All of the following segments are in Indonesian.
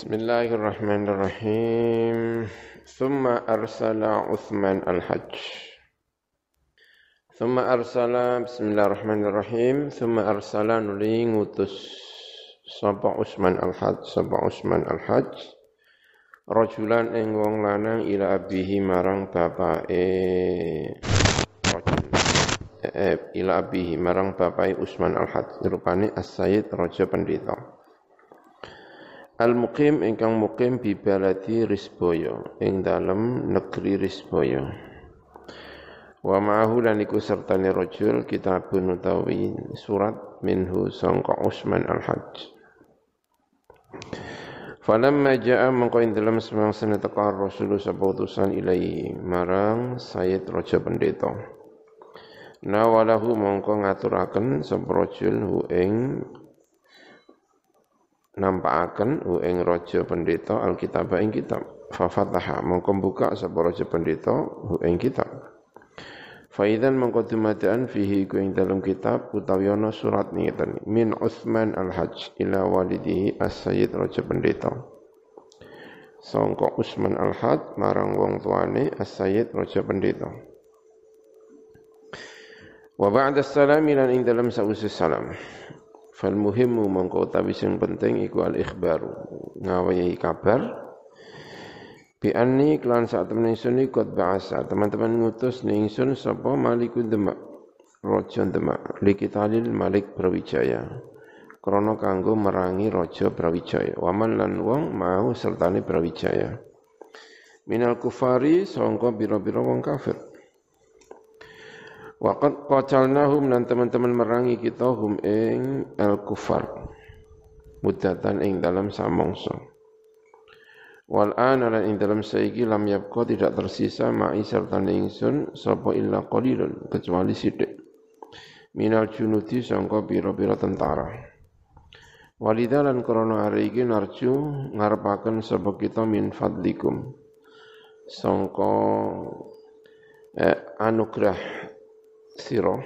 بسم الله الرحمن الرحيم ثم أرسل عثمان الحج ثم أرسل بسم الله الرحمن الرحيم ثم أرسل نلي ngutus sapa Utsman al-Hajj sapa Utsman al-Hajj rajulan ing wong lanang ila abihi marang bapake rajul eh, ila abihi marang bapake Utsman al-Hajj rupane as-sayyid raja pendeta Al-muqim ingkang muqim bi baladi Risboyo ing dalem negeri Risboyo. Wa ma'ahu lan iku sertane rajul kitabun utawi surat minhu sangka Utsman Al-Hajj. Falamma ja'a mengko ing dalem semang sene Rasul sapa utusan ilahi marang Sayyid Raja Pendeta. Nawalahu mongko ngaturaken sapa rajul hu ing nampakaken hu ing raja pendeta alkitab ing kitab. Fa fataha mongko buka sapa raja pendeta hu ing kitab. Faidan mongko dumadaan fihi ku ing dalam kitab utawi ana surat ngeten. Min Utsman al-Hajj ila walidihi as-Sayyid raja pendeta. Sangka Utsman al-Hajj marang wong tuane as-Sayyid raja pendeta. Wa ba'da salami lan ing dalam sausi salam Fal muhimu mongko utawi sing penting iku al ikhbaru ngawayahi kabar. Bi anni klan saat temen ingsun ikut bahasa teman-teman ngutus ning ingsun sapa malikun demak raja demak likitalil malik brawijaya. Krana kanggo merangi raja brawijaya. Waman lan wong mau sertane brawijaya. Minal kufari sangka bira-bira wong kafir Waqad qatalnahum dan teman-teman merangi kita hum ing al kufar mudatan ing dalam samongso. Wal ana lan ing dalam saiki lam yabqa tidak tersisa ma'i serta ingsun sapa illa qalilun kecuali sithik. Minal junudi sangka pira-pira tentara. Walidalan krana hari iki narju ngarepaken sapa kita min fadlikum. Sangka eh, anugerah siro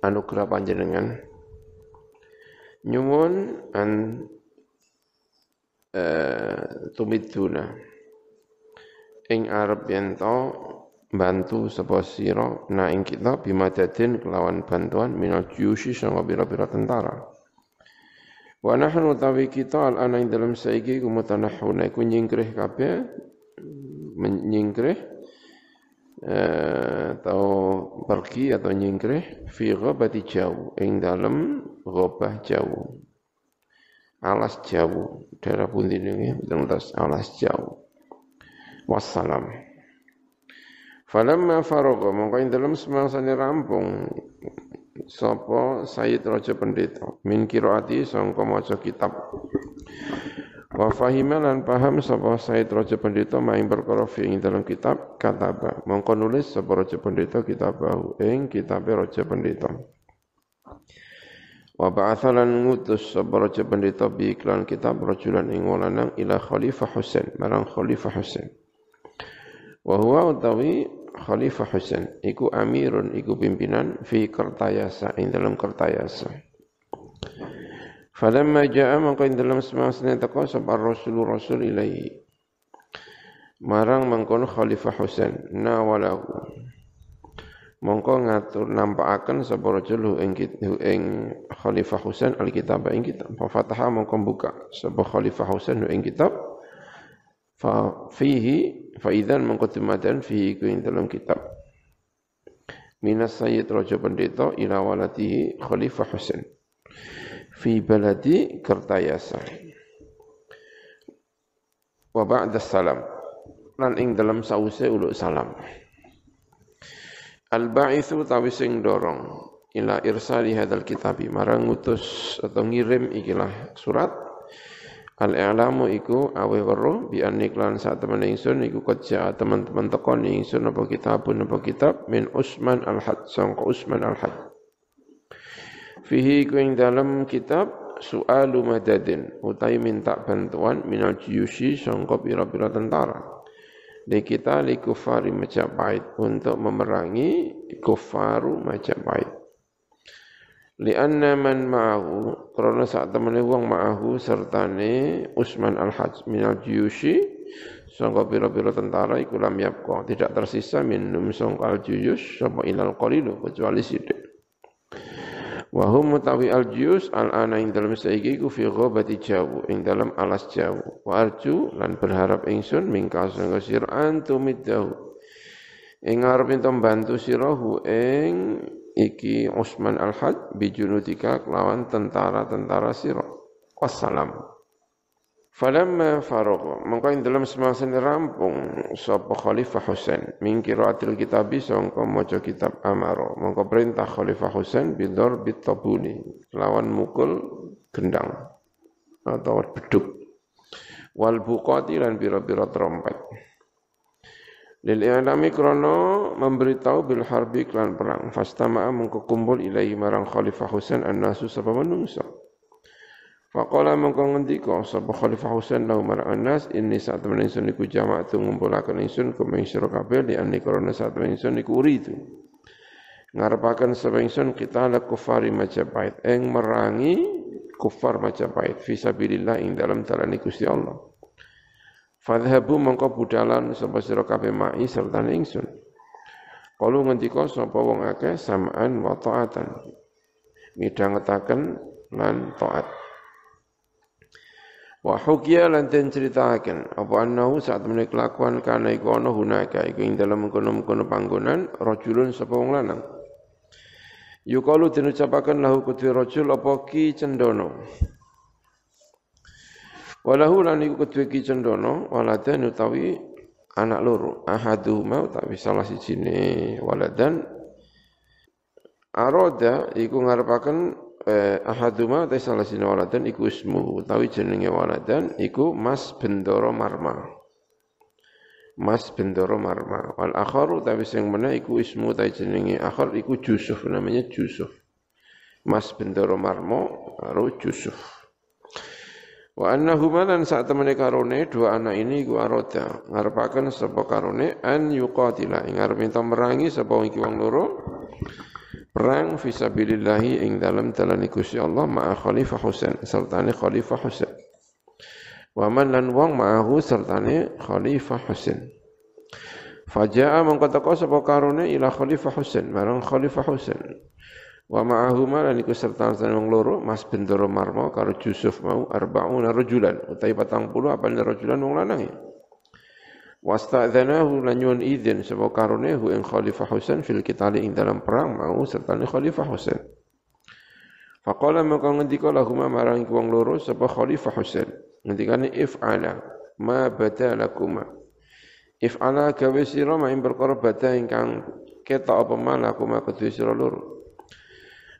anugerah panjenengan nyuwun an uh, tumiduna ing arep yen bantu sapa sira na ing kita bimadadin kelawan bantuan minal juyusi sanga pira-pira tentara. Wa nahnu tawi kita al ana ing dalam saiki kumutanahuna iku nyingkrih kabeh menyingkrih Eh, atau pergi atau nyingkrih fi ghabati jauh. Ing dalam ghabah jauh. Alas jauh. Daerah pun ini? Terus alas jauh. Wassalam. Falamma faragha. Mongko ing dalam semangsane rampung. Sapa Sayyid Raja Pendeta? Min kiraati sangka maca kitab Wa fahima lan paham sapa Said Raja Pendeta maing perkara fi ing dalam kitab kataba. Mongko nulis sapa Raja Pendeta kitabahu ing kitab Raja Pendeta. Wa ba'atha lan ngutus sapa Raja Pendeta bi iklan kitab rajulan ing walanang ila Khalifah Husain marang Khalifah Husain. Wa huwa utawi Khalifah Husain iku amirun iku pimpinan fi Kertayasa ing dalam Kertayasa. Falamma ja'a mangko ing dalam semasa teko sapa Rasul Rasul. Marang mangkono Khalifah Husain nawalahu. Mongko ngatur nampakaken sapa rajul ing ing Khalifah Husain alkitab ing kitab. Fa fataha mongko buka sapa Khalifah Husain ing kitab. Fa fihi fa idzan mongko tumadan fihi ing dalam kitab. Minas Sayyid Raja Pendeta ila walatihi Khalifah Husain fi baladi Kertayasa. Wa ba'da salam. Lan ing dalam sause uluk salam. Al-ba'ithu tawi sing dorong ila irsali hadal kitabi marang ngutus atau ngirim ikilah surat Al-i'lamu iku awe weruh bi aniklan saat teman ingsun iku kerja teman-teman tekon ingsun apa kitabun apa kitab min Usman al-Had sangka Usman al-Had Fihi kuing dalam kitab su'alu madadin utai minta bantuan minal jiyusi sangka pira-pira tentara. Di kita li kufari Majapahit untuk memerangi kufaru Majapahit. Lianna man ma'ahu karena saat temene wong ma'ahu sertane Usman al-Hajj minal juyushi sangka pira-pira tentara iku lam yapqa tidak tersisa minum sangka al-juyush sapa ilal qalilu kecuali sithik wa hum mutawi al-juyus al-ana ing dalam saiki iku fi ghabati jawu ing dalam alas jawu wa arju lan berharap ingsun mingka sangka sir antumiddahu ing arep ento bantu sirahu ing iki Utsman al-Had bijunudika kelawan tentara-tentara sira. Wassalam. Falamma faragha mongko ing dalam semasa rampung sapa Khalifah Husain min qiraatil kitabi sangka maca kitab Amaro mongko perintah Khalifah Husain bidor bitabuni. Lawan mukul gendang atau beduk. Wal buqati lan pira-pira trompet Lil i'lami krono memberitahu bil harbi klan perang. Fastama'a mengko kumpul ilahi marang Khalifah Husain an-nasu sapa menungsa. Faqala mengko ngendika sapa Khalifah Husain lahu marang an-nas inni saat temen ingsun iku jama'atu ngumpulaken ingsun kumeng sira kabeh li anni krono saat temen ingsun iku uridu. Ngarepaken sapa ingsun kita la kufari Majapahit eng merangi kufar Majapahit fi sabilillah ing dalam dalane Gusti Allah. Fadhabu mongko budalan sapa sira kabeh mai serta ingsun. Kalu ngendika sapa wong akeh samaan wa taatan. Midhangetaken lan taat. Wa hukiya lan den ceritaken apa annahu saat menika kelakuan kana iku ana hunaka iku ing dalem kono-kono panggonan rajulun sapa wong lanang. Yukalu den ucapaken lahu kudwi rajul apa ki cendono. Walahu lan iku kedue ki cendono waladan utawi anak loro ahaduhuma utawi salah sijine waladan aroda iku ngarepaken eh, ahaduma utawi salah sijine waladan iku ismu. Utawi jenenge waladan iku Mas Bendoro Marma. Mas Bendoro Marma. Wal akharu utawi sing meneh iku ismu utawi jenenge akhar iku Jusuf namanya Jusuf Mas Bendoro Marmo karo Jusuf Wa annahuma lan saat temene karone dua anak ini iku aroda. Ngarepaken sapa karone an yuqatila. Ing arep merangi sapa iki wong loro perang fisabilillah ing dalam dalan Gusti Allah ma'a Khalifah Husain sertane Khalifah Husain. Wa man lan wong ma'ahu sertane Khalifah Husain. Faja'a mongko teko sapa karone ila Khalifah Husain marang Khalifah Husain. Wa ma'ahuma lan iku serta wong loro Mas Bendoro Marmo karo Yusuf mau arbauna rajulan utawi 40 apa rajulan wong lanang ya. Wasta'dzanahu lan nyuwun izin sapa karone hu ing Khalifah Husain fil qitali ing dalam perang mau serta Khalifah Husain. Faqala maka ngendika lahuma marang wong loro sapa Khalifah Husain. Ngendikane if'ala ma badalakuma. If'ala gawe sira ma ing perkara bada ingkang ketok apa malakuma kedue sira loro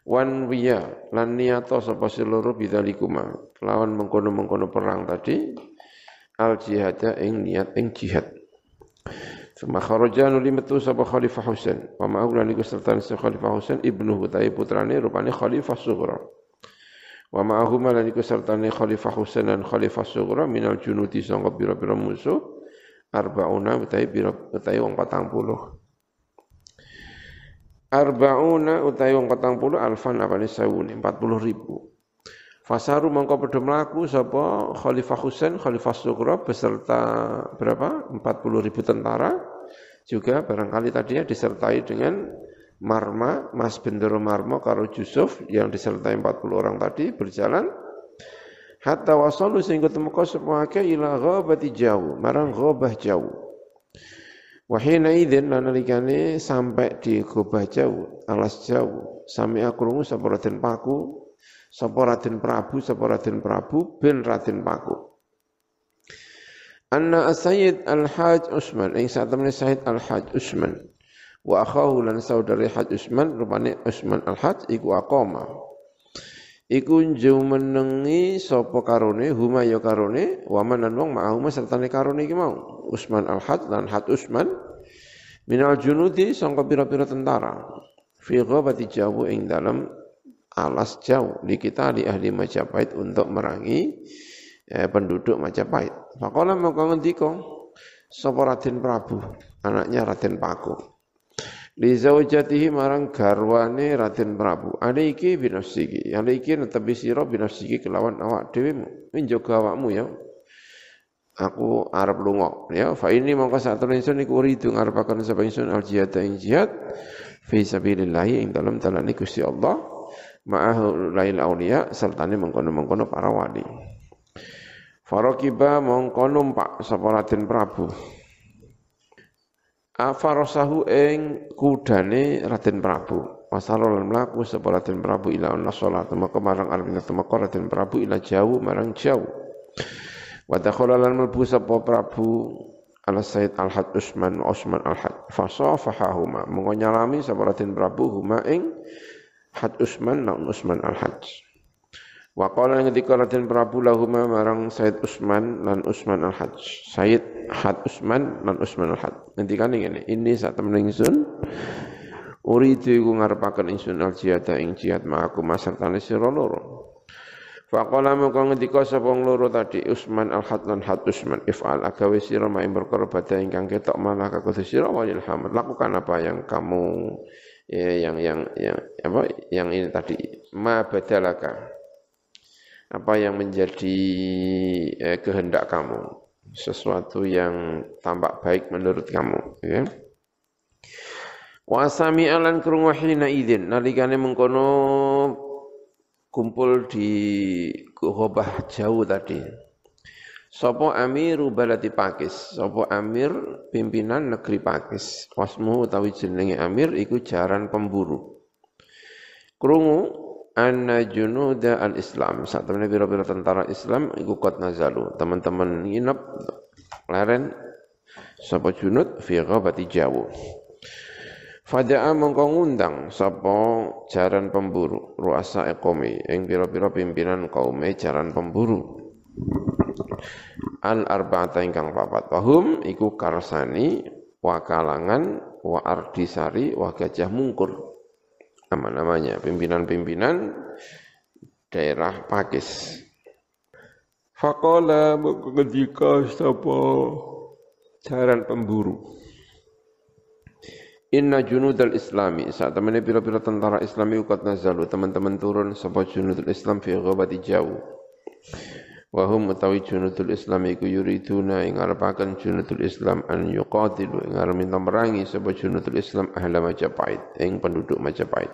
wan wiya lan niyato sapa seluruh bidzalikuma lawan mengkono-mengkono perang tadi al jihada ing niat ing jihad Suma kharaja nuli metu sapa Khalifah Husain. Wa ma'u lan iku serta Khalifah Husain ibnu Hutai putrane rupane Khalifah Sughra. Wa ma'ahu lan iku serta Khalifah Husain dan Khalifah Sughra minal junudi sangka pira-pira musuh arbauna utai pira utai wong 40 Arbauna utai wong patang puluh alfan apa nih sewune empat puluh ribu. Fasaru mongko padha mlaku sapa Khalifah Husain, Khalifah Sugra beserta berapa? Empat puluh ribu tentara. Juga barangkali tadinya disertai dengan Marma, Mas Bendero Marmo karo Yusuf yang disertai 40 orang tadi berjalan hatta wasalu sehingga temeka ke ila ghabati jauh, marang ghabah jauh. Wahina idin nalikane sampai di Gobah Jauh, alas Jauh, sami akrungu sapa Raden Paku, sapa Raden Prabu, sapa Raden Prabu bin Raden Paku. Anna Sayyid Al-Haj Usman, ing saat temen Sayyid Al-Haj Usman, wa akhahu lan saudari Haj Usman, rupane Usman Al-Haj iku aqama. Iku njau menengi sapa karone huma ya karone wa manan wong ma'ahuma sertane karone iki mau. Usman al-Had lan Had Usman. Minal junudi sangka pira-pira tentara. Fi ghabati jawu ing dalam alas jauh di kita di ahli Majapahit untuk merangi eh, penduduk Majapahit. Faqala maka ngendika sapa Raden Prabu, anaknya Raden Paku. li zaujatihi marang garwane Raden Prabu. Alaiki binafsiki alaiki netepi sira binafsiki kelawan awak dhewe menjaga awakmu ya. Aku arep lunga. Ya fa ini mongko sak temene ingsun iku uridu ngarepaken sapa ingsun al jihad ing jihad fi sabilillah ing dalem dalane Gusti Allah ma'ahu lail auliya sertane mengkono-mengkono para wali. Farokiba mongko numpak sapa Prabu. Afarosahu ing kudane Raden Prabu. Masalah lan mlaku sapa Prabu ila ana salat maka marang arep temeka Raden Prabu ila jauh marang jauh. Wa dakhala lan mlebu sapa Prabu ala Said Al-Had Usman Usman Al-Had. Fasafahahuma mengonyalami sapa Prabu huma ing Had Usman lan Usman Al-Had. Wa qala ngendika Raden Prabu lahuma marang Said Usman lan Usman Al-Hajj. Said Had Usman lan Usman Al-Hajj. Ngendikane ngene, ini sak temen ingsun uridu iku ngarepaken ingsun al-jihad ing jihad ma'aku masartane sira loro. Faqala mongko ngendika sapa loro tadi Usman Al-Had lan Had Usman if'al agawe sira ma ing perkara badhe ingkang ketok malah kakudu sira walil hamd. Lakukan apa yang kamu ya, yang yang yang apa yang ini tadi ma badalaka apa yang menjadi eh, kehendak kamu, sesuatu yang tampak baik menurut kamu. Ya. Wasami alan krungu hina idin nalikane mengkono kumpul di Ghobah jauh tadi. Sopo amiru baladi Pakis, sopo amir pimpinan negeri Pakis. Wasmu utawi jenenge amir iku jaran pemburu. Krungu anna junuda al-Islam. Saat temen biro-biro tentara Islam iku kot nazalu. Teman-teman nginep leren sapa junud fi ghabati jawu. Fada'a mongko ngundang sapa jaran pemburu ruasa ekomi ing pira-pira pimpinan kaume jaran pemburu. Al arba'ata ingkang papat. Wahum iku karsani wa kalangan wa ardisari wa gajah mungkur nama-namanya pimpinan-pimpinan daerah Pakis. Fakola mengendika sapa jaran pemburu. Inna junudal islami saat teman pira-pira tentara islami ukat nazalu teman-teman turun sapa junudul islam fi ghabati jauh. Wahum utawi junudul islam iku yuriduna ing arepaken junudul islam an yuqatilu ing minta merangi sapa junudul islam ahla Majapahit ing penduduk Majapahit.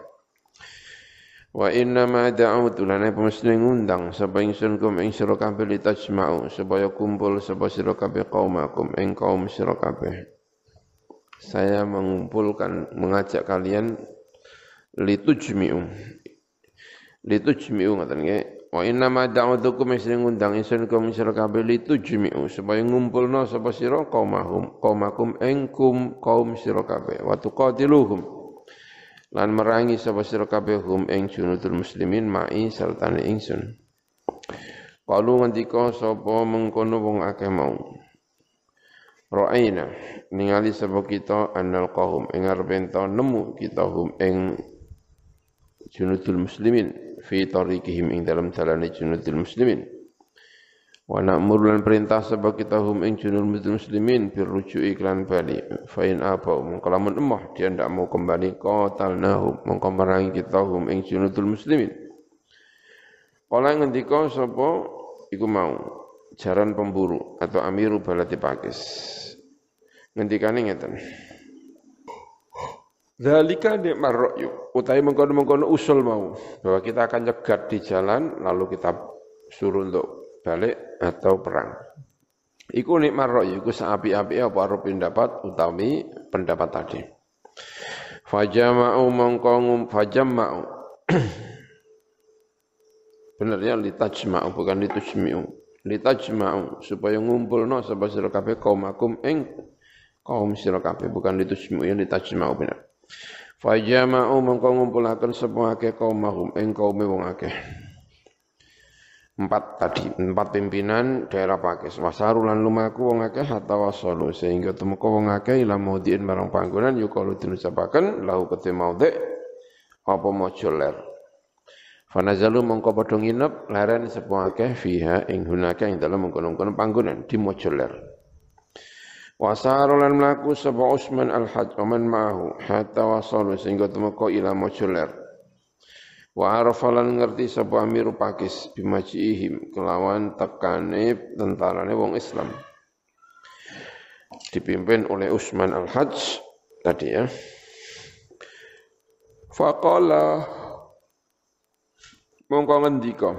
Wa inna ma da'utu lana pemesti ngundang sapa ingsun kum ing sira kabeh litajma'u supaya kumpul sapa sira kabeh qaumakum ing kaum sira kabeh. Saya mengumpulkan mengajak kalian litujmi'u. Litujmi'u ngaten nggih Wa inna ma da'utukum sing ngundang ingsun kaum sira kabeh litu jumi'u supaya ngumpulna sapa sira qaumahum qaumakum engkum kaum sira kabeh wa tuqatiluhum. Lan merangi sapa sira kabeh hum ing junudul muslimin ma'i sartane ingsun. Qalu ngendika sapa mengkono wong akeh mau. Ra'aina ningali sapa kita annal qaum ing arep nemu kita hum ing junudul muslimin fi tariqihim ing dalam dalane junudul muslimin. Wa na'mur lan perintah sebab kita hum ing junudul muslimin bir ruju'i iklan bali fa in apa mongko lamun emoh dia ndak mau kembali qatalnahu mongko merangi kita hum ing junudul muslimin. Kala ngendika sapa iku mau? Jaran pemburu atau amiru balati pakis. Ngendikane ngeten Zalika nikmar ra'yu. Utai mengkono-mengkono usul mau. Bahwa kita akan nyegat di jalan, lalu kita suruh untuk balik atau perang. Iku nikmar ra'yu. Iku seapi-api apa arep pendapat utami pendapat tadi. Fajama'u mengkongum fajama'u. Benar ya litajma'u bukan litujmi'u. Litajma'u supaya ngumpulno sapa sira kabeh kaum akum ing kaum sira kabeh bukan litujmi'u ya litajma'u benar. Fajama'u mengko ngumpulaken sapa akeh kaumahum ing kaume akeh. Empat tadi, empat pimpinan daerah Pakis. Wasarulan lumaku wong akeh hatta sehingga temeka wong akeh ila maudhi'in barang panggonan yukalu dinucapaken lahu kete maudhi' apa maja ler. Fanazalu mongko padha nginep leren sapa akeh fiha ing hunaka ing dalem mengkono-kono di maja ler. Wasaru lan mlaku sapa Utsman al-Hajj man ma'ahu hatta wasalu sehingga temeka ila Mojuler. Wa arafa lan ngerti sapa Amiru Pakis bimajiihim kelawan tekane tentarane wong Islam. Dipimpin oleh Utsman al-Hajj tadi ya. Faqala mongko ngendika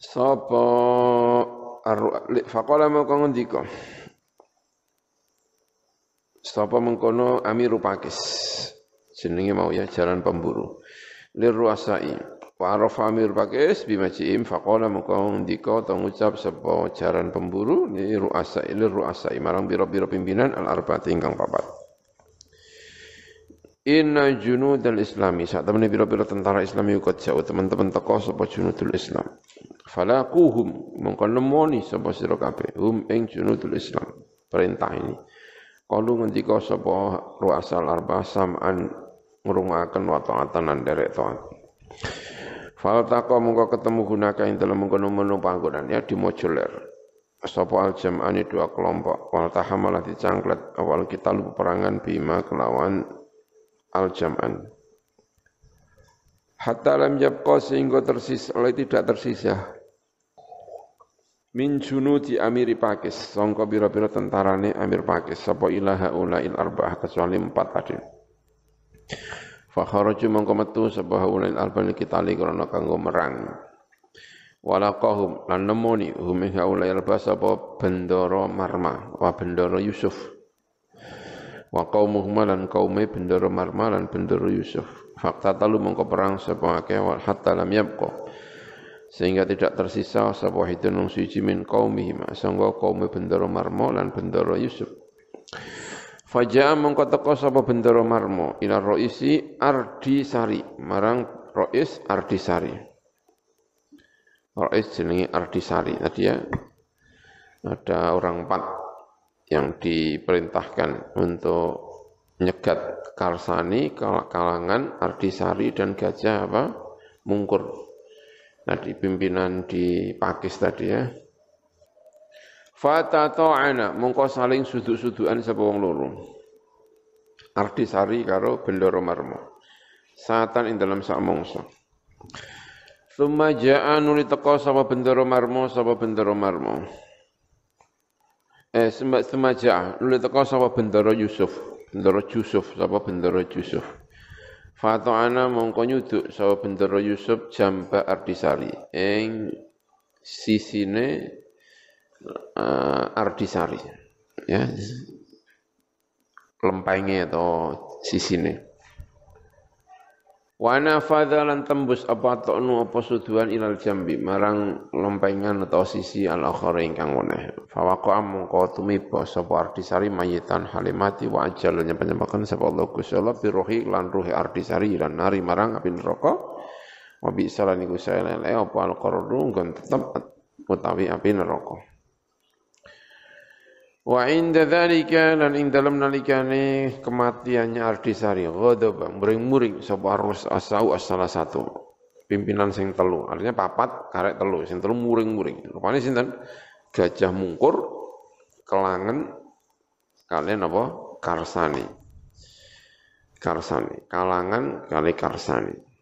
sapa faqala mongko ngendika. Sapa mengkono Amiru Pakis? Jenenge mau ya jalan pemburu. Lir ruasai wa arafa Amir Pakis bimajiim faqala mongko ngendika atau ngucap sapa jaran pemburu ni ruasai marang biro-biro pimpinan al arba'ati ingkang papat. Inna junudal islami. Saat temen biro-biro tentara Islam ikut jauh teman-teman teko sapa junudul Islam. Falakuhum mongko nemoni sapa sira kabeh hum ing junudul Islam. Perintah ini. Kalu ngendika sapa ruasal arba sam'an ngrungokaken wa ta'atan lan derek taat. Fal taqa mongko ketemu gunaka ing dalem mengkono-mengkono panggonan ya di mojoler. Sapa al jam'ani dua kelompok wal tahamalah dicangklet awal kita lupa perangan bima kelawan al-jam'an. Hatta lam yabqa sehingga tersisa, oleh tidak tersisa. Min junudi amiri Pakis, sangka bira-bira tentarane amir Pakis, sapa ilaha ulail arba'ah, kecuali empat tadi. Fakharaju mongko metu sapa ulail arba'ah kitali krana kanggo merang. Walaqahum lan nemoni hum ulail arba'ah sapa bendoro marma, wa bendoro Yusuf. Wa qaumuhum lan kaume bendoro Marma lan bendoro Yusuf. Fakta talu mongko perang sapa akeh hatta lam yabqa sehingga tidak tersisa sapa hidun nung suci min qaumihim sangga kaume bendoro Marma lan bendoro Yusuf. Faja'a mongko teko sapa bendoro Marmo? Ila roisi Ardisari. Marang rois Ardisari. Rois jenenge Ardisari. Tadi ya ada orang empat yang diperintahkan untuk nyegat Karsani kalangan Ardisari dan Gajah apa? Mungkur. Nah di pimpinan di Pakis tadi ya. Fata ta'ana mongko saling suduk-sudukan sapa wong loro. Ardisari karo Bendoro Marmo. Satan ing dalam sak mongso. Summa ja'a nuli teko sapa Bendoro Marmo sapa Bendoro Marmo eh semaja nuli teko sapa bendoro Yusuf bendoro Yusuf sapa bendoro Yusuf ana mongko nyuduk sapa bendoro Yusuf jamba Ardisari ing sisine uh, Ardisari ya lempenge atau sisine Wa nafadha lan tembus apa ta'nu apa suduan ilal jambi marang lompengan atau sisi al akhara ingkang weneh. Fa waqa mongko tumiba sapa Ardisari mayitan halimati wa ajal nyempen-nyempen sapa Allah Gusti Allah bi ruhi lan ruhi Ardisari lan nari marang api neraka. Wa bi salan iku lele apa al qarru tetep utawi api neraka. Wa inda dzalika lan ing dalam nalikane kematiannya Ardisari ghadaba muring-muring sapa arus asau as salah satu pimpinan sing telu. Artinya papat karek telu sing telu muring-muring. Rupane sinten? Gajah Mungkur kelangan kalian apa? Karsani. Karsani. Kalangan kali Karsani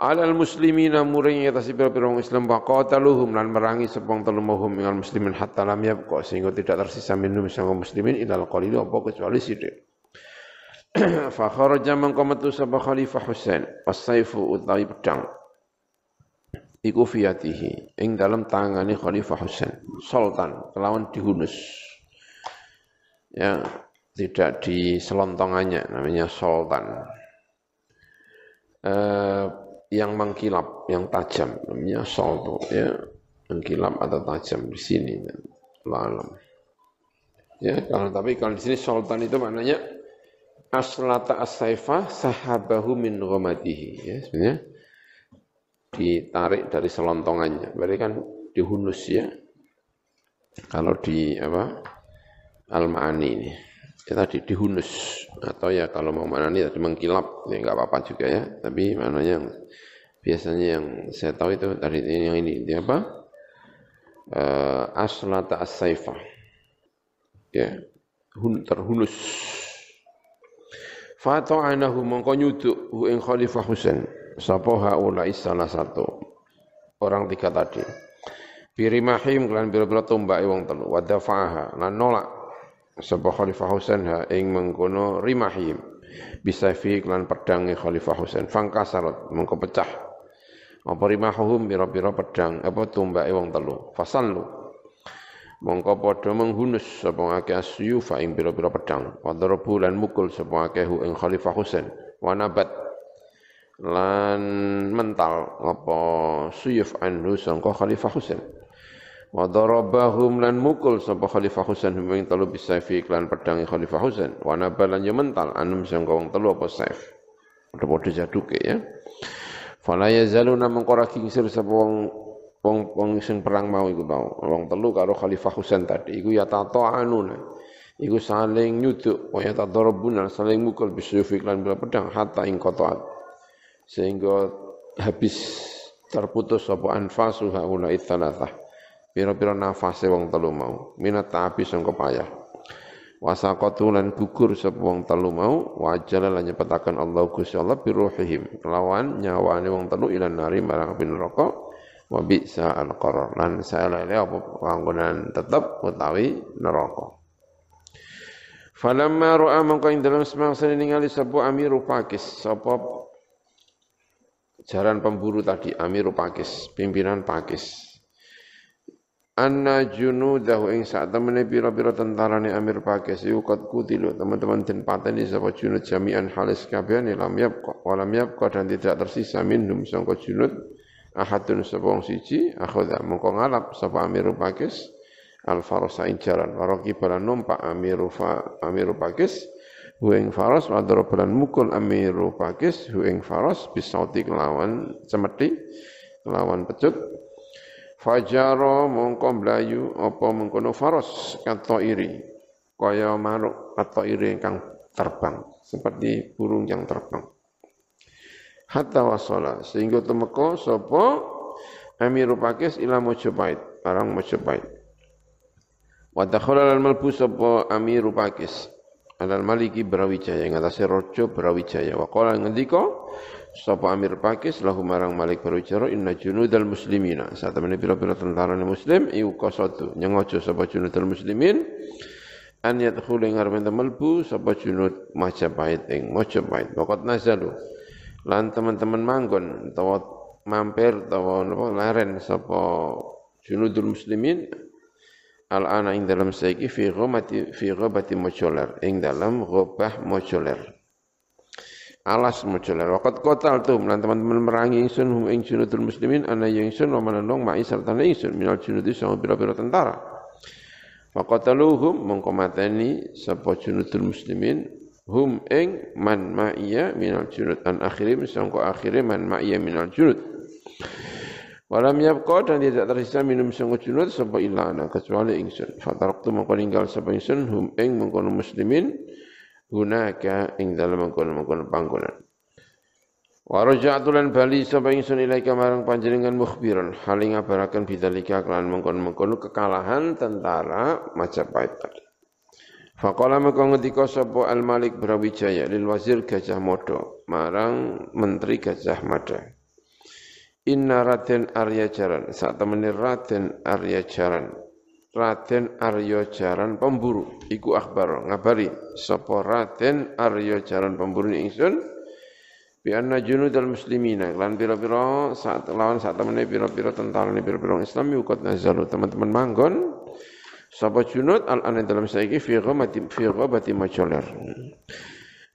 alal muslimina muring atas pira-pira wong Islam wa qataluhum lan merangi sepong telu minal muslimin hatta lam yabqa sehingga tidak tersisa minum sang muslimin ilal qalil apa kecuali sithik fa kharaja man qamatu sabah khalifah Husain as-saifu utawi pedang. Iku fiyatihi ing dalam tangane khalifah Husain sultan kelawan dihunus. Ya tidak di selontongannya namanya sultan. Eh, yang mengkilap, yang tajam, namanya salto, ya, mengkilap atau tajam di sini. Lalam. Ya, kalau tapi kalau di sini sultan itu maknanya aslata as-saifa sahabahu min ghamadihi. Ya, sebenarnya ditarik dari selontongannya. Berarti kan dihunus ya. Kalau di apa? Al-Ma'ani ini. Ya tadi dihunus. Atau ya kalau mau mana ini tadi mengkilap. Ya enggak apa-apa juga ya. Tapi maknanya biasanya yang saya tahu itu tadi yang ini. Dia apa? Uh, aslata as-saifa. Ya hun, terhunus. Fata'anahu mongko nyuduk hu ing Khalifah Husain. Sapa haula salah satu? Orang tiga tadi. Birimahim kelan biro-biro tumbak wong telu. Wa dafa'aha lan nolak sapa Khalifah Husain? Ha ing mengkono rimahim bisa fi kelan pedang Khalifah Husain. Fangkasarot mongko pecah. Apa rimahum pira-pira pedang apa tumbake wong telu? Fasallu. Mongko padha menghunus sapa akeh asyufa ing pira-pira pedang. Wadarabu lan mukul sapa akeh ing Khalifah Husain. Wa nabat lan mental apa suyuf anhu sangka Khalifah Husain wa darabahum lan mukul sapa Khalifah Husain ing telu bisa fi iklan pedang Khalifah Husain wa nabal lan mental anum sangka wong telu apa saif padha-padha jaduke ya Fala yazaluna mengkora kingsir sapa wong wong wong sing perang mau iku mau. Wong telu karo Khalifah Husain tadi iku ya ta'anuna. Iku saling nyuduk wa ya tadarabuna saling mukul bisyufi lan bila pedang hatta ing qata'at. Sehingga habis terputus sapa anfasu haula itsalatsah. Pira-pira nafase wong telu mau. Minat ta'abi sangka payah. Wasaqatu lan gugur sapa wong telu mau wajala lan nyepetaken Allah Gusti Allah biruhihim. Lawan nyawane wong telu ila nari marang api neraka wa bisa al qarar lan saelele apa panggonan tetep utawi neraka. Falamma ra'a mangko ing dalam semangsa ningali sapa Amiru Pakis. Sapa jaran pemburu tadi Amiru Pakis pimpinan Pakis anna junudahu ing sak temene pira-pira tentarane Amir Pakis iku kot kutilu teman-teman den pateni sapa junud jami'an halis kabehane lam yabqa walam yabqa dan tidak tersisa minhum sangka junud ahadun sapa wong siji akhadha. Mongko ngalap sapa Amir Pakis al farasa ing jalan. Waraki numpak Amir fa Amir Pakis hu ing faras wa darabalan mukul Amir Pakis hu ing faras bisauti kelawan cemeti kelawan pecut Fajaro mongko mlayu apa mengkono faros kata iri kaya maruk atau iri ingkang terbang. Seperti burung yang terbang. Hatta wasala sehingga temeko sapa? Amirul Pakis ila Mojopait, barang Mojopait. Wa dakhala al malbu sapa Amirul Pakis alal maliki Brawijaya. Ngatasé raja Brawijaya. Wa qala ngendika sapa Amir Pakis lahu marang Malik Barujaro inna junudal muslimina. Saat temene pira-pira tentara muslim iku qasadu nyengojo sapa junudal muslimin an yadkhulu ing arep melbu sapa junud Majapahit ing Majapahit pokot nazalu. Lan teman-teman manggon utawa mampir utawa laren sapa junudul muslimin al ana ing dalam saiki fi ghamati fi ghabati mojoler ing dalam ghabah mojoler alas mojoler wakat kotal tu. Melan teman-teman merangi ingsun hum ing junudul muslimin ana yang ingsun wa manandong ma'i serta ingsun minal junudi sama bira-bira tentara. Faqataluhum mongko mateni sapa junudul muslimin hum ing man ma'iya minal junud. An akhirim sangko akhire man ma'iya minal junud. Walam yabqa dan tidak tersisa minum sangko junud sapa illa ana kecuali ingsun fataraktu mongko ninggal sapa ingsun hum ing mongko muslimin hunaka ing dalem mengkono-mengkono panggonan Wa raja'tu lan bali sapa ingsun ilaika marang panjenengan mukhbiran haling ngabaraken bidzalika kelan mengkono-mengkono kekalahan tentara Majapahit tadi. Faqala maka ngendika sapa Al Malik Brawijaya lil wazir Gajah Mada marang menteri Gajah Mada. Inna Raden Arya Jaran, saat temani Raden Arya Jaran, Raden Arya Jaran pemburu. Iku akhbar ngabari sapa Raden Arya Jaran pemburu ingsun? Bi anna junudal muslimina. Lan pira-pira saat lawan saat temene pira-pira tentara ni pira-pira Islam yukot nazalu teman-teman manggon. Sapa junud al an dalam saiki fi ghamati fi ghabati majoler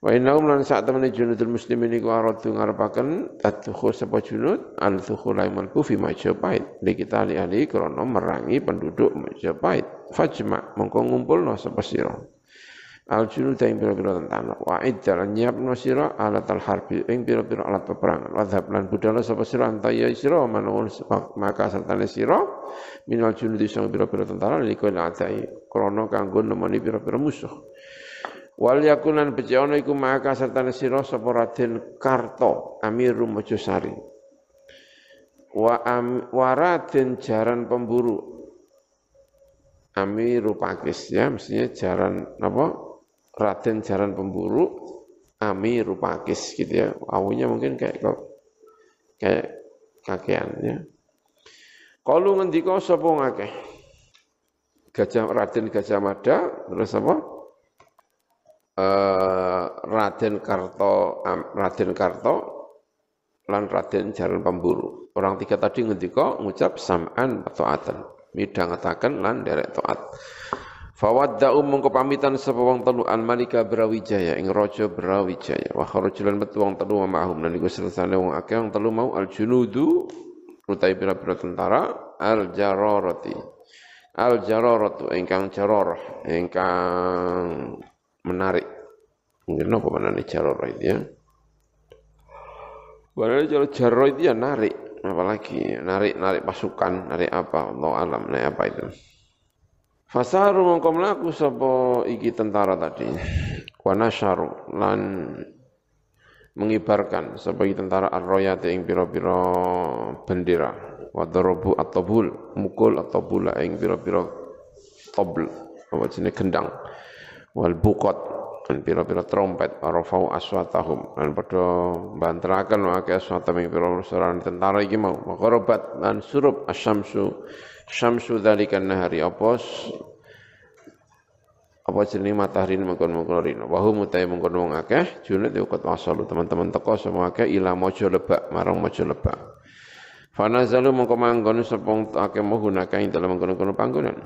Wa innahum lan saat temene junudul muslimin iku aradu ngarepaken tadkhu sapa junud al thukhula malbu fi Majapahit. Li kita ali ali krana merangi penduduk Majapahit. Fajma mongko ngumpulno sapa sira. Al junud ing pira-pira tentara wa iddal nyiapno sira alat al harbi ing pira-pira alat peperangan. Wa dhab lan budala sapa sira antaya sira manung maka sertane sira minal junud sing pira-pira tentara likul adai krana kanggo nemoni pira-pira musuh Wal yakunan bejawana iku maka serta sira sapa Raden Karto Amiru Mojosari. Wa am, wa Raden Jaran Pemburu Amiru Pakis ya mestinya jaran apa? Raden jaran pemburu Amiru Pakis gitu ya. Awunya mungkin kayak kayak kakean ya. Kalau ngendika sapa ngakeh? Gajah Raden Gajah Mada terus apa uh, Raden Karto Raden Karto lan Raden Jaran Pemburu. Orang tiga tadi ngendika ngucap sam'an atau atan midhangetaken lan derek taat. Fawadda'u mongko pamitan sapa wong telu al malika Brawijaya ing raja Brawijaya. Wa kharajulan metu wong telu ma'hum. Lan iku sersane wong akeh wong telu mau al junudu utai pira-pira tentara al jararati al jararatu ingkang jararah ingkang menarik mungkin apa manane jararah itu ya Padahal kalau jarro itu ya narik, apalagi narik-narik pasukan, narik apa, Allah alam, narik apa itu. Fasaru mongko mlaku sapa iki tentara tadi. Wa nasyaru lan mengibarkan sapa iki tentara ar-royat ing pira-pira bendera. Wa darabu at-tabul, mukul at-tabula ing pira-pira tabl, apa jenenge gendang. Wal buqat dan pira-pira trompet arafau aswatahum. Dan pada banterakan wa ke aswatam ing pira suran tentara iki mau magharabat dan surup asyamsu. Syamsu dzalikan nahari apos apa jenenge matahari mengkon-mengkon rino. Wa hum mutai mengkon wong akeh junut yukat wasalu teman-teman teko semua akeh ila mojo lebak marang mojo lebak. Fanazalu mongko manggon sepong akeh mohunaka ing dalam mengkono-kono panggonan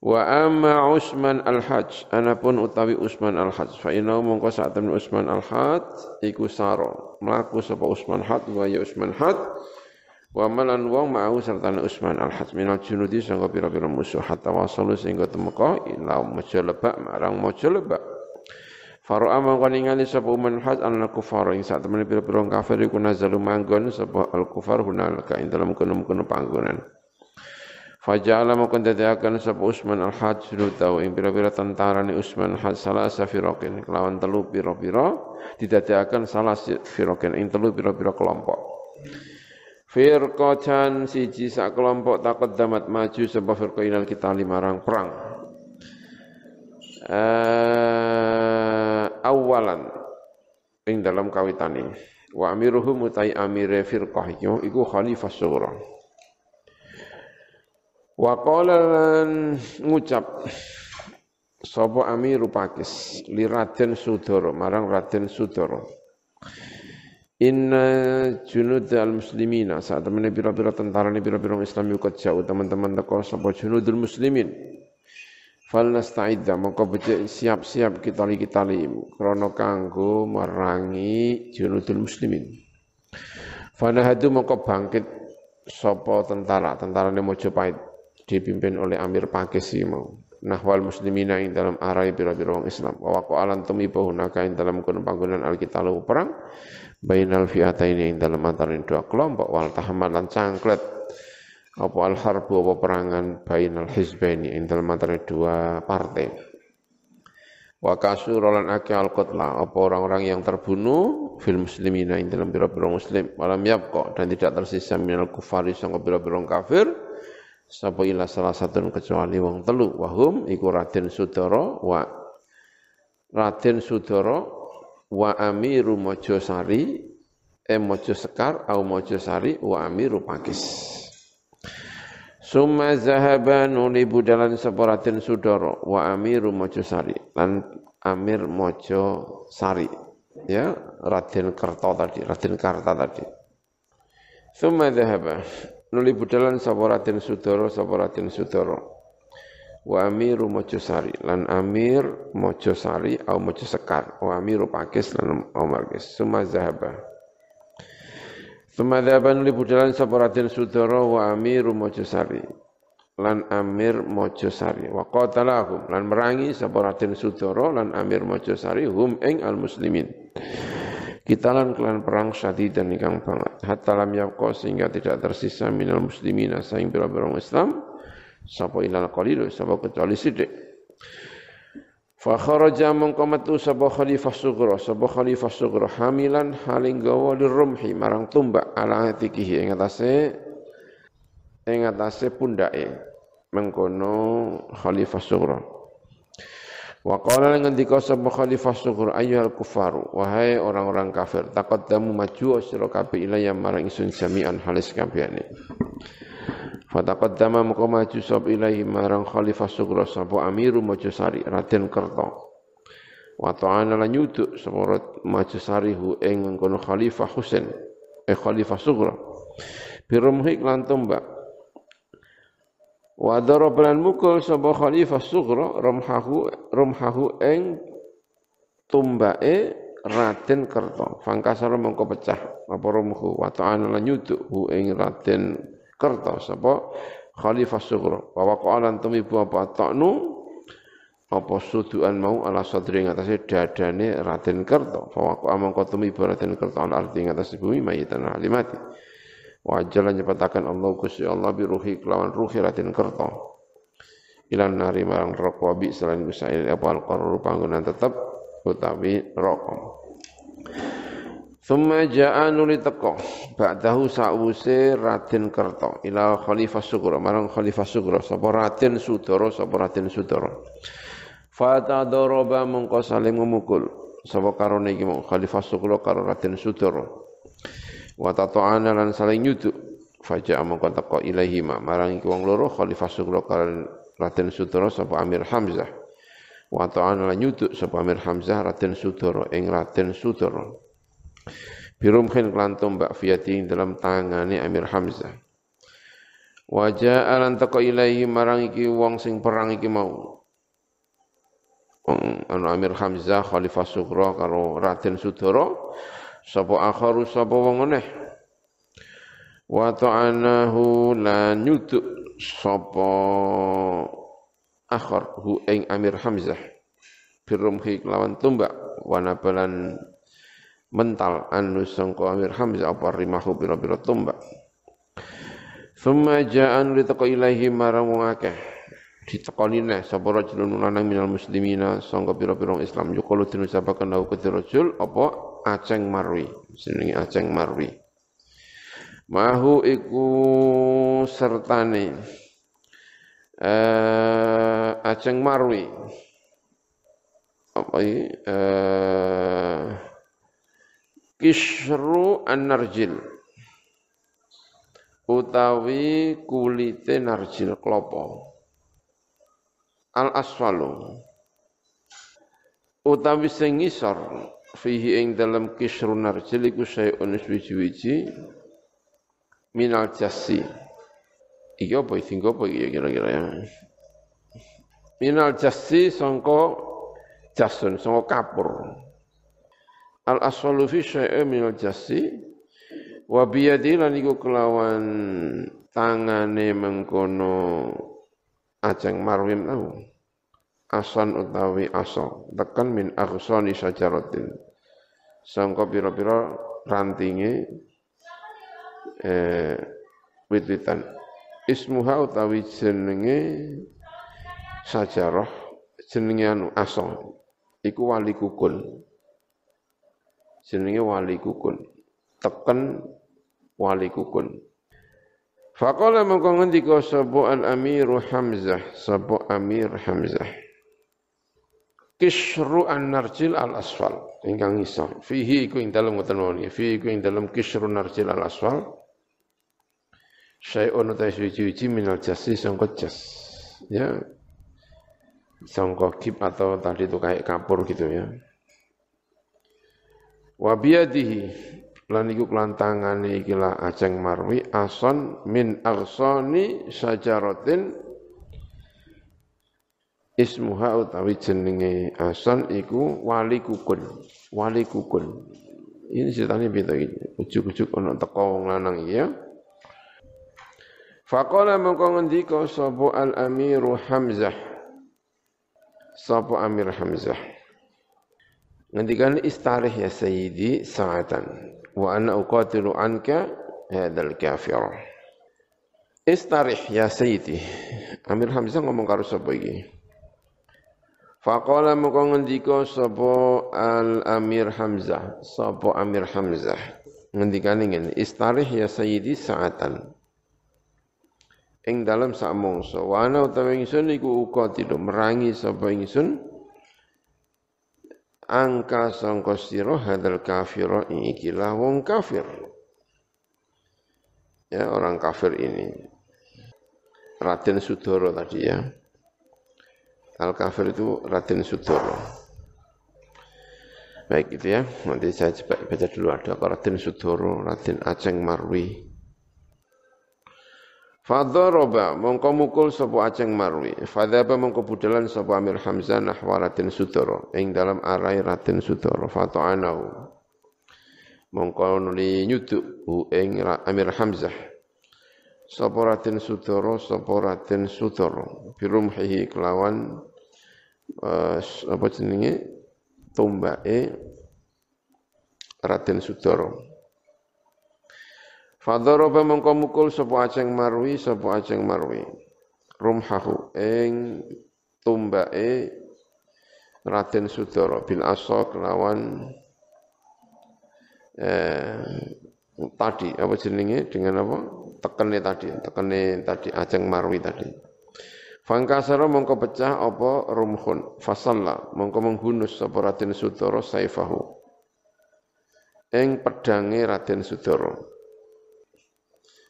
Wa amma Usman al-Hajj, anapun utawi Usman al-Hajj, fa inna mongko saat temen Usman al-Hajj iku saro. Melaku sapa Usman Hajj wa ya Usman Hajj. Wa malan wong ma'u serta Usman al-Hajj. Minal junudi sangka pira-pira musuh. Hatta wasalu sehingga temeka ila maja lebak marang maja lebak. Faro amang kan ingali sapa Usman Hajj an kufar. Ing saat temen pira-pira kafir iku nazalu manggon sapa al-kufar hunalika ing dalam kono-kono panggonan. Faja'ala mukun dadiakan sapa Usman al-Hajj tau ing pira-pira tentara ni Usman al-Hajj salah safirokin kelawan telu pira-pira didadiakan salah firokin ing telu pira-pira kelompok. Firqatan siji sak kelompok takut damat maju sebab firqainal kita limarang perang. Uh, awalan ing dalam kawitan ini. Wa amiruhum utai amire firqah iku khalifah surah. Wa ngucap sapa Amiru Pakis? Li Raden Sudoro marang Raden Sudoro Inna junud al-muslimina saat temen pira-pira tentara ni pira-pira Islam yukut jauh teman-teman teko sapa junudul muslimin? Fal nasta'idda mongko becik siap-siap kita li kita li krana kanggo merangi junudul muslimin. Fanahadu mongko bangkit sapa tentara? Tentara ni Mojopahit dipimpin oleh Amir Pakisi mau nahwal muslimina ing dalam arai bira-bira wong Islam. Wa waqo alan tumi bahunaka ing dalam kono panggonan alkitalu perang. Bainal fi'ataini ing dalam antarin dua kelompok. Wal tahamalan cangklet. Apa al harbu apa perangan bainal hizbaini ing dalam antarin dua partai. Wa kasurolan ake al qatla apa orang-orang yang terbunuh fil muslimina ing dalam bira-bira muslim. Walam yabqa dan tidak tersisa minal kufari sangka bira-bira kafir sapa ila salah satu kecuali wong telu. Wahum iku Raden Sudara wa Raden Sudara wa Amiru Mojosari eh Mojo Sekar au Mojosari wa Amiru Pakis. Summa zahaba nuli budalan sapa Raden Sudara wa Amiru Mojosari. Lan Amir Mojosari. Ya Raden Kerto tadi Raden Karta tadi. Summa zahaba nuli budalan sapa Raden Sudara sapa Raden Sudara. Wa amiru Mojosari lan amir Mojosari au Mojosekar. Wa amiru Pakis lan Omar Kis summa zahaba. Summa zahaba nuli budalan sapa Raden Sudara wa amiru Mojosari lan amir Mojosari. Wa qatalahum lan merangi sapa Raden Sudara lan amir Mojosari hum ing al muslimin Kitalan kelan perang dan ikang banget. Hatta lam yabqa sehingga tidak tersisa minal muslimina saing bira-bira Islam sapa ilal qalilu sapa kecuali sidik. Fa kharaja mongko metu sapa khalifah sughra sapa khalifah sughra hamilan haling gawa rumhi marang tumbak ala atikihi ing atase ing atase pundake mengkono khalifah sughra Wa qala ngendika sapa khalifah sughra ayyuhal kufaru wahai orang-orang kafir taqaddamu maju sira kabeh ilayya marang isun jami'an halis kabehane. Fataqaddama muka maju sab ilahi marang khalifah sughra sapa amiru Mojosari Raden Kerto Wa ta'ana lan nyuduk sapa Mojosari hu ing kono khalifah Husain eh khalifah sughra Birumhi lan tombak Wa darabalan mukul sapa khalifah sughra rumhahu rumhahu ing tumbake Raden Kerto. Fangkasara mengko pecah apa rumhu wa ta'ala lan hu ing Raden Kerto sapa khalifah sughra. Wa waqalan tumibu apa ta'nu apa suduan mau ala sadri ngatasé dadane Raden Kerto. Fa waqa mengko tumibu Raden Kerto ala arti ngatasé bumi mayitan halimati. Wa ajalan nyepatakan Allah Gusti Allah bi ruhi kelawan ruhi ratin kerto. Ilan nari marang rokok bi selain gusail apa al panggonan tetap utawi rokok. Thumma ja'a nuli teko ba'dahu sa'wuse Raden Kerto ila Khalifah Sugro marang Khalifah Sugro sapa Raden Sudoro sapa Raden Sudoro Fata doroba mengko saling memukul sapa karone iki Khalifah Sugro karo Raden Sudoro wa tata'ana lan saling nyuduk faja mongko teko ilahi ma marang iku wong loro khalifah sugro kalian Raden Sudoro sapa Amir Hamzah. Wa ta'ana lan nyuduk sapa Amir Hamzah Raden Sudoro ing Raden Sudoro birumkhin klan tombak fiyati dalam tangane Amir Hamzah. Wajah alan teko ilahi marang iki wong sing perang iki mau. Anu Amir Hamzah Khalifah Sugro karo Raden Sudoro sapa akharu sapa wong meneh. Wa ta'anahu la nyuduk sapa akhar hu ing Amir Hamzah. Birumhi kelawan tumbak wana balan mental anu sangka Amir Hamzah apa rimahu pira-pira tumbak. Thumma ja'an litaqo ilaihi marang akeh. Ditekoni neh sapa rajulun lanang minal muslimina sangka pira-pira Islam. Yuqalu dinucapaken lahu rajul apa Aceng Marwi, jenenge Aceng Marwi. Mahu iku sertane eh Aceng Marwi. Apa iki? Eh Kisru an-narjil utawi kulite narjil klopo al asfalu utawi sing ngisor fihi ing dalam kisrun narjil iku sayun wiji-wiji. Minal jasi. Iki apa iki? Apa iki kira-kira ya? Minal jasi sangka jasun sangka kapur. Al aswalu fi syai'in minal jasi. Wa biyadi lan iku kelawan tangane mengkono ajeng marwim tau asan utawi aso. Tekan min aghsani syajaratin. Sangka pira-pira rantinge eh wit-witan. Ismuha utawi jenenge sajarah jenenge anu aso. Iku wali kukun. Jenenge wali kukun. Teken wali kukun. Faqala mengko ngendika sapa al-Amiru Hamzah, sapa Amir Hamzah kisru an-narjil al-asfal ingkang ngisor. Fihi iku ing dalem ngoten mawon. Fihi iku ing dalem kisru narjil al-asfal syai'un ta suci-suci minal jasi sangka jas. Ya. Sangka kip atau tadi itu kayak kapur gitu ya. Wa biyadihi. Lan iku kelantangane ikilah ajeng marwi ason min arsani sajaratin ismuha utawi jenenge asan iku wali kukun wali kukun ini ceritanya beda ini ujuk-ujuk ana teko wong lanang ya. Faqala mengko ngendika sapa al-Amiru Hamzah? Sapa Amir Hamzah? Ngendikan istarih ya sayyidi sa'atan wa ana uqatilu anka hadzal kafir. Istarih ya sayyidi. Amir Hamzah ngomong karo sapa iki Faqala muka ngendika sapa Al Amir Hamzah, sapa Amir Hamzah. Ngendikane ngene, istarih ya sayyidi sa'atan. ing dalem sak mangsa. Wa ana utawi ingsun iku uga tidak merangi sapa ingsun. Angka sangka sira hadal kafira ikilah wong kafir. Ya orang kafir ini. Raden Sudoro tadi ya al kafir itu Raden Sudoro baik gitu ya. Nanti saya coba baca dulu ada Raden Sudoro Raden Aceng Marwi. Fadharaba mongko mukul sapa Aceng Marwi. Fadhaba mongko budalan sapa Amir Hamzah nahwa Raden Sudara. Ing dalam arai Raden Sudara. Fata'anahu. Mongko nuli nyuduk ing Amir Hamzah. Sapa Raden Sudara sapa Raden Sudara. Birumhihi kelawan uh, apa jenenge tombake Raden Sudara. Fadharaba mengko mukul sapa Aceng Marwi sapa Aceng Marwi. Rumhahu ing tumbake Raden Sudara bil asa kelawan eh, tadi apa jenenge dengan apa tekene tadi tekene tadi Aceng Marwi tadi. Fangkasara mongko pecah apa rumhun? Fasalla mongko menghunus sapa Raden Sudara saifahu. Ing pedange Raden Sudara.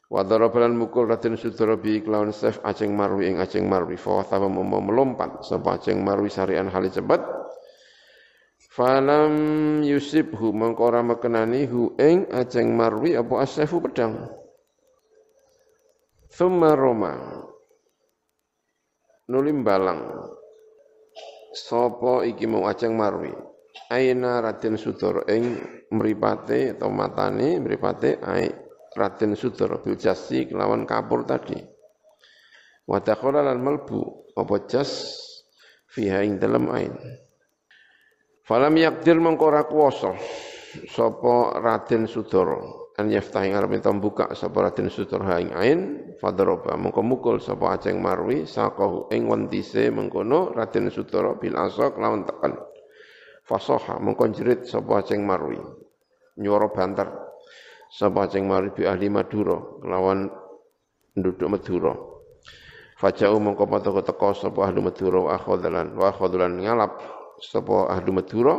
Wa darabalan mukul Raden Sudara bi kelawan sef Aceng Marwi ing Aceng Marwi. Fa thaba melompat sapa Aceng Marwi sarian hali cepat Falam yusibhu mengko ora mekenani hu ing Aceng Marwi apa asefu pedang. Thumma Roma nulim balang sapa iki mau Aceng Marwi aina Raden Sudara ing mripate atau matane mripate ai Raden Sudara bil jasi kelawan kapur tadi. Wa dakhala lan melbu apa jas fiha ing dalam ain. Falam yakdir mengko ora kuwasa sapa Raden Sudara an yaftah ing arep buka sapa Raden Sudara ing ain fadroba. Mengko mukul sapa Aceng Marwi saqahu ing wentise mengkono Raden Sudara bil asa kelawan tekan. Fasoha mengko jerit sapa Aceng Marwi. Nyuara banter. Sapa ceng mari bi ahli Madura lawan penduduk Madura. Fajau mongko teko teko sapa ahli Madura wa wa ngalap sapa ahli Madura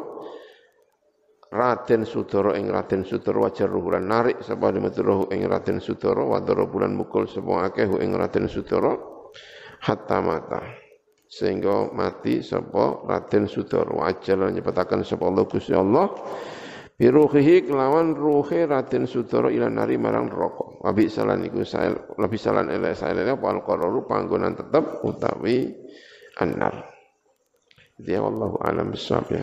Raden Sudara ing Raden Sudara wajar ruhulan narik sapa Madura ing Raden Sudara wa bulan mukul sapa akeh ing Raden Sudara hatta mata sehingga mati sapa Raden Sudara wa ajal nyepetaken sapa Allah Gusti Allah Biruhihi kelawan ruhe Raden Sudara ila nari marang neraka. Wabi salan iku sael lebih salan ele sael apa al panggonan tetep utawi annar. Dia wallahu alam bisawab ya.